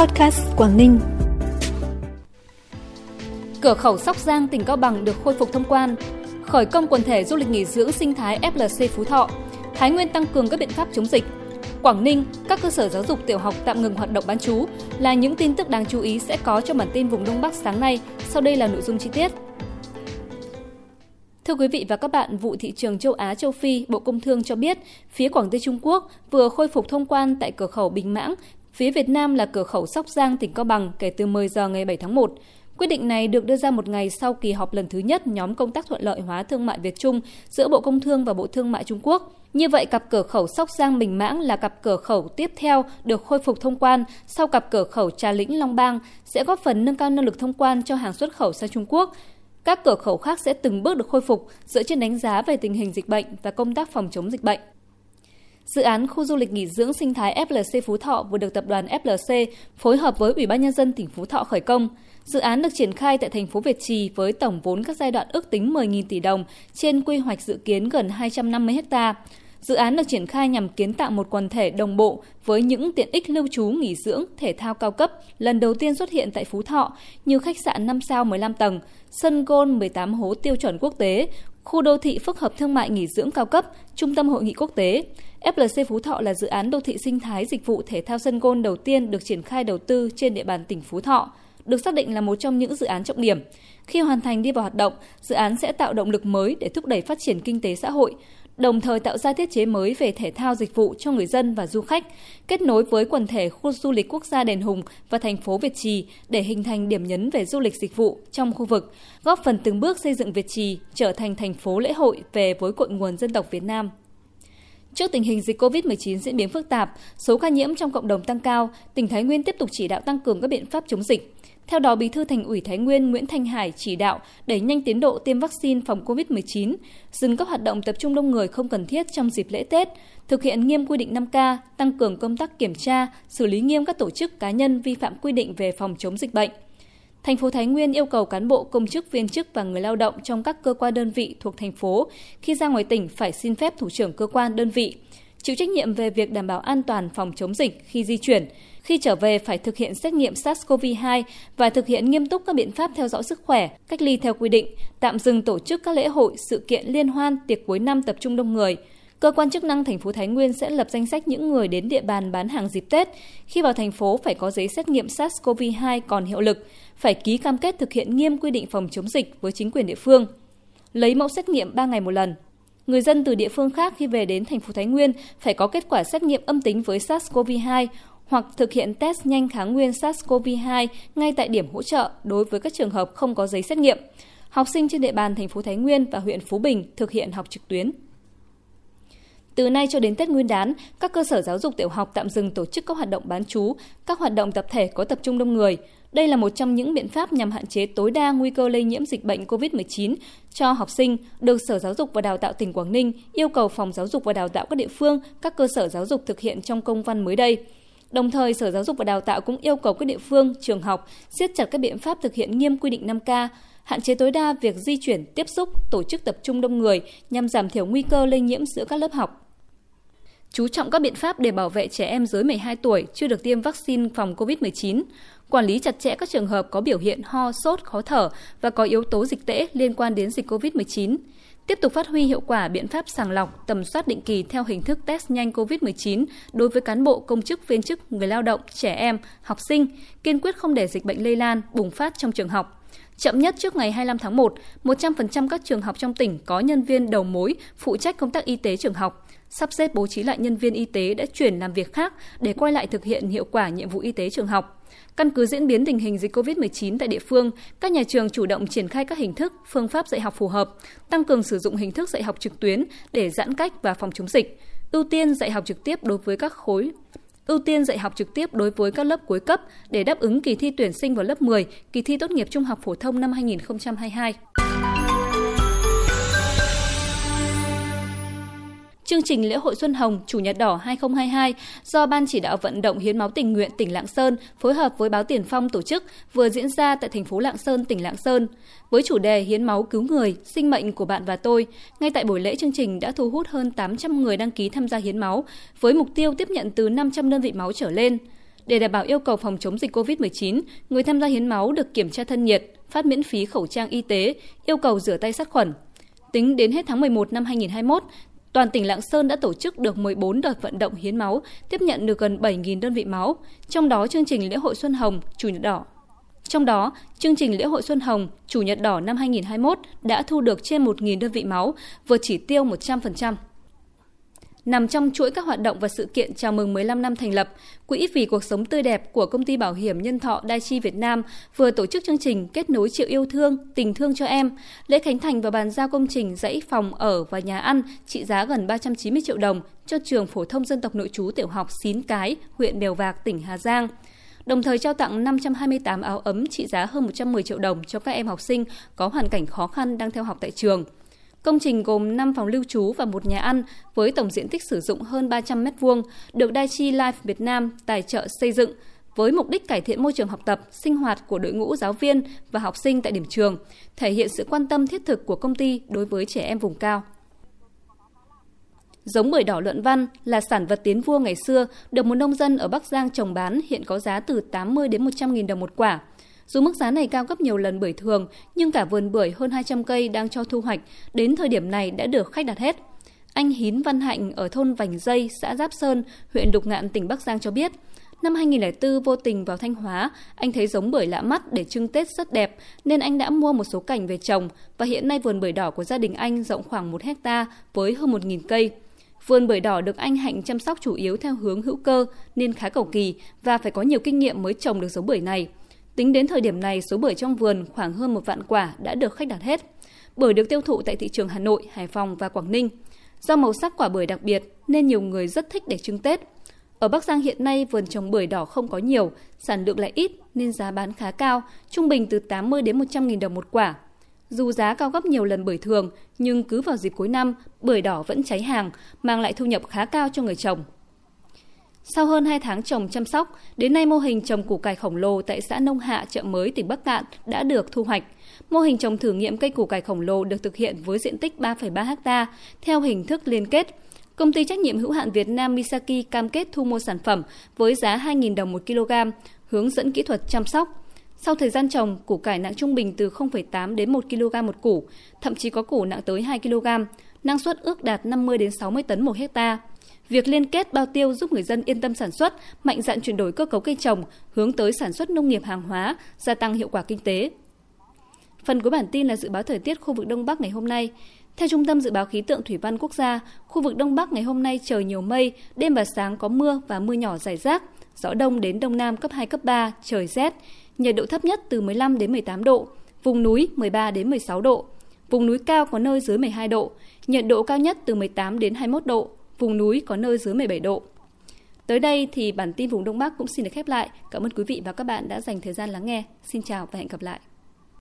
Podcast Quảng Ninh. Cửa khẩu Sóc Giang, tỉnh Cao Bằng được khôi phục thông quan. Khởi công quần thể du lịch nghỉ dưỡng sinh thái FLC Phú Thọ. Thái Nguyên tăng cường các biện pháp chống dịch. Quảng Ninh, các cơ sở giáo dục tiểu học tạm ngừng hoạt động bán trú là những tin tức đáng chú ý sẽ có trong bản tin vùng Đông Bắc sáng nay. Sau đây là nội dung chi tiết. Thưa quý vị và các bạn, vụ thị trường châu Á châu Phi, Bộ Công Thương cho biết, phía Quảng Tây Trung Quốc vừa khôi phục thông quan tại cửa khẩu Bình Mãng, phía Việt Nam là cửa khẩu Sóc Giang, tỉnh Cao Bằng kể từ 10 giờ ngày 7 tháng 1. Quyết định này được đưa ra một ngày sau kỳ họp lần thứ nhất nhóm công tác thuận lợi hóa thương mại Việt Trung giữa Bộ Công Thương và Bộ Thương mại Trung Quốc. Như vậy, cặp cửa khẩu Sóc Giang Bình Mãng là cặp cửa khẩu tiếp theo được khôi phục thông quan sau cặp cửa khẩu Trà Lĩnh Long Bang sẽ góp phần nâng cao năng lực thông quan cho hàng xuất khẩu sang Trung Quốc. Các cửa khẩu khác sẽ từng bước được khôi phục dựa trên đánh giá về tình hình dịch bệnh và công tác phòng chống dịch bệnh. Dự án khu du lịch nghỉ dưỡng sinh thái FLC Phú Thọ vừa được tập đoàn FLC phối hợp với Ủy ban nhân dân tỉnh Phú Thọ khởi công. Dự án được triển khai tại thành phố Việt Trì với tổng vốn các giai đoạn ước tính 10.000 tỷ đồng trên quy hoạch dự kiến gần 250 ha. Dự án được triển khai nhằm kiến tạo một quần thể đồng bộ với những tiện ích lưu trú nghỉ dưỡng, thể thao cao cấp lần đầu tiên xuất hiện tại Phú Thọ như khách sạn 5 sao 15 tầng, sân golf 18 hố tiêu chuẩn quốc tế, khu đô thị phức hợp thương mại nghỉ dưỡng cao cấp, trung tâm hội nghị quốc tế. FLC Phú Thọ là dự án đô thị sinh thái dịch vụ thể thao sân gôn đầu tiên được triển khai đầu tư trên địa bàn tỉnh Phú Thọ được xác định là một trong những dự án trọng điểm. Khi hoàn thành đi vào hoạt động, dự án sẽ tạo động lực mới để thúc đẩy phát triển kinh tế xã hội, đồng thời tạo ra thiết chế mới về thể thao dịch vụ cho người dân và du khách, kết nối với quần thể khu du lịch quốc gia Đền Hùng và thành phố Việt Trì để hình thành điểm nhấn về du lịch dịch vụ trong khu vực, góp phần từng bước xây dựng Việt Trì trở thành thành phố lễ hội về với cội nguồn dân tộc Việt Nam. Trước tình hình dịch COVID-19 diễn biến phức tạp, số ca nhiễm trong cộng đồng tăng cao, tỉnh Thái Nguyên tiếp tục chỉ đạo tăng cường các biện pháp chống dịch. Theo đó, Bí thư Thành ủy Thái Nguyên Nguyễn Thanh Hải chỉ đạo đẩy nhanh tiến độ tiêm vaccine phòng COVID-19, dừng các hoạt động tập trung đông người không cần thiết trong dịp lễ Tết, thực hiện nghiêm quy định 5K, tăng cường công tác kiểm tra, xử lý nghiêm các tổ chức cá nhân vi phạm quy định về phòng chống dịch bệnh. Thành phố Thái Nguyên yêu cầu cán bộ, công chức, viên chức và người lao động trong các cơ quan đơn vị thuộc thành phố khi ra ngoài tỉnh phải xin phép thủ trưởng cơ quan đơn vị, chịu trách nhiệm về việc đảm bảo an toàn phòng chống dịch khi di chuyển. Khi trở về phải thực hiện xét nghiệm SARS-CoV-2 và thực hiện nghiêm túc các biện pháp theo dõi sức khỏe, cách ly theo quy định, tạm dừng tổ chức các lễ hội, sự kiện liên hoan, tiệc cuối năm tập trung đông người. Cơ quan chức năng thành phố Thái Nguyên sẽ lập danh sách những người đến địa bàn bán hàng dịp Tết. Khi vào thành phố phải có giấy xét nghiệm SARS-CoV-2 còn hiệu lực, phải ký cam kết thực hiện nghiêm quy định phòng chống dịch với chính quyền địa phương. Lấy mẫu xét nghiệm 3 ngày một lần. Người dân từ địa phương khác khi về đến thành phố Thái Nguyên phải có kết quả xét nghiệm âm tính với SARS-CoV-2 hoặc thực hiện test nhanh kháng nguyên SARS-CoV-2 ngay tại điểm hỗ trợ đối với các trường hợp không có giấy xét nghiệm. Học sinh trên địa bàn thành phố Thái Nguyên và huyện Phú Bình thực hiện học trực tuyến. Từ nay cho đến Tết Nguyên đán, các cơ sở giáo dục tiểu học tạm dừng tổ chức các hoạt động bán trú, các hoạt động tập thể có tập trung đông người. Đây là một trong những biện pháp nhằm hạn chế tối đa nguy cơ lây nhiễm dịch bệnh COVID-19 cho học sinh, được Sở Giáo dục và Đào tạo tỉnh Quảng Ninh yêu cầu Phòng Giáo dục và Đào tạo các địa phương, các cơ sở giáo dục thực hiện trong công văn mới đây. Đồng thời, Sở Giáo dục và Đào tạo cũng yêu cầu các địa phương, trường học siết chặt các biện pháp thực hiện nghiêm quy định 5K, hạn chế tối đa việc di chuyển, tiếp xúc, tổ chức tập trung đông người nhằm giảm thiểu nguy cơ lây nhiễm giữa các lớp học. Chú trọng các biện pháp để bảo vệ trẻ em dưới 12 tuổi chưa được tiêm vaccine phòng COVID-19, quản lý chặt chẽ các trường hợp có biểu hiện ho, sốt, khó thở và có yếu tố dịch tễ liên quan đến dịch COVID-19, tiếp tục phát huy hiệu quả biện pháp sàng lọc, tầm soát định kỳ theo hình thức test nhanh COVID-19 đối với cán bộ, công chức, viên chức, người lao động, trẻ em, học sinh, kiên quyết không để dịch bệnh lây lan, bùng phát trong trường học. Chậm nhất trước ngày 25 tháng 1, 100% các trường học trong tỉnh có nhân viên đầu mối phụ trách công tác y tế trường học, sắp xếp bố trí lại nhân viên y tế đã chuyển làm việc khác để quay lại thực hiện hiệu quả nhiệm vụ y tế trường học. Căn cứ diễn biến tình hình dịch COVID-19 tại địa phương, các nhà trường chủ động triển khai các hình thức, phương pháp dạy học phù hợp, tăng cường sử dụng hình thức dạy học trực tuyến để giãn cách và phòng chống dịch, ưu tiên dạy học trực tiếp đối với các khối ưu tiên dạy học trực tiếp đối với các lớp cuối cấp để đáp ứng kỳ thi tuyển sinh vào lớp 10, kỳ thi tốt nghiệp trung học phổ thông năm 2022. Chương trình lễ hội Xuân Hồng Chủ nhật đỏ 2022 do Ban chỉ đạo vận động hiến máu tình nguyện tỉnh Lạng Sơn phối hợp với báo Tiền Phong tổ chức vừa diễn ra tại thành phố Lạng Sơn, tỉnh Lạng Sơn. Với chủ đề hiến máu cứu người, sinh mệnh của bạn và tôi, ngay tại buổi lễ chương trình đã thu hút hơn 800 người đăng ký tham gia hiến máu với mục tiêu tiếp nhận từ 500 đơn vị máu trở lên. Để đảm bảo yêu cầu phòng chống dịch COVID-19, người tham gia hiến máu được kiểm tra thân nhiệt, phát miễn phí khẩu trang y tế, yêu cầu rửa tay sát khuẩn. Tính đến hết tháng 11 năm 2021, toàn tỉnh Lạng Sơn đã tổ chức được 14 đợt vận động hiến máu, tiếp nhận được gần 7.000 đơn vị máu, trong đó chương trình lễ hội Xuân Hồng, Chủ nhật đỏ. Trong đó, chương trình lễ hội Xuân Hồng, Chủ nhật đỏ năm 2021 đã thu được trên 1.000 đơn vị máu, vượt chỉ tiêu 100%. Nằm trong chuỗi các hoạt động và sự kiện chào mừng 15 năm thành lập, Quỹ vì cuộc sống tươi đẹp của công ty bảo hiểm nhân thọ Daichi Việt Nam vừa tổ chức chương trình kết nối triệu yêu thương, tình thương cho em, lễ khánh thành và bàn giao công trình dãy phòng ở và nhà ăn trị giá gần 390 triệu đồng cho trường phổ thông dân tộc nội trú tiểu học Xín Cái, huyện Mèo Vạc, tỉnh Hà Giang đồng thời trao tặng 528 áo ấm trị giá hơn 110 triệu đồng cho các em học sinh có hoàn cảnh khó khăn đang theo học tại trường. Công trình gồm 5 phòng lưu trú và một nhà ăn với tổng diện tích sử dụng hơn 300 m2, được Daichi Life Việt Nam tài trợ xây dựng với mục đích cải thiện môi trường học tập, sinh hoạt của đội ngũ giáo viên và học sinh tại điểm trường, thể hiện sự quan tâm thiết thực của công ty đối với trẻ em vùng cao. Giống bưởi đỏ luận văn là sản vật tiến vua ngày xưa, được một nông dân ở Bắc Giang trồng bán hiện có giá từ 80 đến 100 nghìn đồng một quả. Dù mức giá này cao gấp nhiều lần bưởi thường, nhưng cả vườn bưởi hơn 200 cây đang cho thu hoạch, đến thời điểm này đã được khách đặt hết. Anh Hín Văn Hạnh ở thôn Vành Dây, xã Giáp Sơn, huyện Lục Ngạn, tỉnh Bắc Giang cho biết, Năm 2004 vô tình vào Thanh Hóa, anh thấy giống bưởi lạ mắt để trưng Tết rất đẹp nên anh đã mua một số cảnh về trồng và hiện nay vườn bưởi đỏ của gia đình anh rộng khoảng 1 hecta với hơn 1.000 cây. Vườn bưởi đỏ được anh Hạnh chăm sóc chủ yếu theo hướng hữu cơ nên khá cầu kỳ và phải có nhiều kinh nghiệm mới trồng được giống bưởi này. Tính đến thời điểm này, số bưởi trong vườn khoảng hơn một vạn quả đã được khách đặt hết. Bưởi được tiêu thụ tại thị trường Hà Nội, Hải Phòng và Quảng Ninh. Do màu sắc quả bưởi đặc biệt nên nhiều người rất thích để trưng Tết. Ở Bắc Giang hiện nay vườn trồng bưởi đỏ không có nhiều, sản lượng lại ít nên giá bán khá cao, trung bình từ 80 đến 100 000 đồng một quả. Dù giá cao gấp nhiều lần bưởi thường, nhưng cứ vào dịp cuối năm, bưởi đỏ vẫn cháy hàng, mang lại thu nhập khá cao cho người trồng. Sau hơn 2 tháng trồng chăm sóc, đến nay mô hình trồng củ cải khổng lồ tại xã Nông Hạ, chợ mới, tỉnh Bắc Cạn đã được thu hoạch. Mô hình trồng thử nghiệm cây củ cải khổng lồ được thực hiện với diện tích 3,3 ha theo hình thức liên kết. Công ty trách nhiệm hữu hạn Việt Nam Misaki cam kết thu mua sản phẩm với giá 2.000 đồng một kg, hướng dẫn kỹ thuật chăm sóc. Sau thời gian trồng, củ cải nặng trung bình từ 0,8 đến 1 kg một củ, thậm chí có củ nặng tới 2 kg, năng suất ước đạt 50 đến 60 tấn một hecta. Việc liên kết bao tiêu giúp người dân yên tâm sản xuất, mạnh dạn chuyển đổi cơ cấu cây trồng, hướng tới sản xuất nông nghiệp hàng hóa, gia tăng hiệu quả kinh tế. Phần cuối bản tin là dự báo thời tiết khu vực Đông Bắc ngày hôm nay. Theo Trung tâm Dự báo Khí tượng Thủy văn Quốc gia, khu vực Đông Bắc ngày hôm nay trời nhiều mây, đêm và sáng có mưa và mưa nhỏ rải rác, gió đông đến đông nam cấp 2, cấp 3, trời rét, nhiệt độ thấp nhất từ 15 đến 18 độ, vùng núi 13 đến 16 độ, vùng núi cao có nơi dưới 12 độ, nhiệt độ cao nhất từ 18 đến 21 độ, vùng núi có nơi dưới 17 độ. Tới đây thì bản tin vùng Đông Bắc cũng xin được khép lại. Cảm ơn quý vị và các bạn đã dành thời gian lắng nghe. Xin chào và hẹn gặp lại.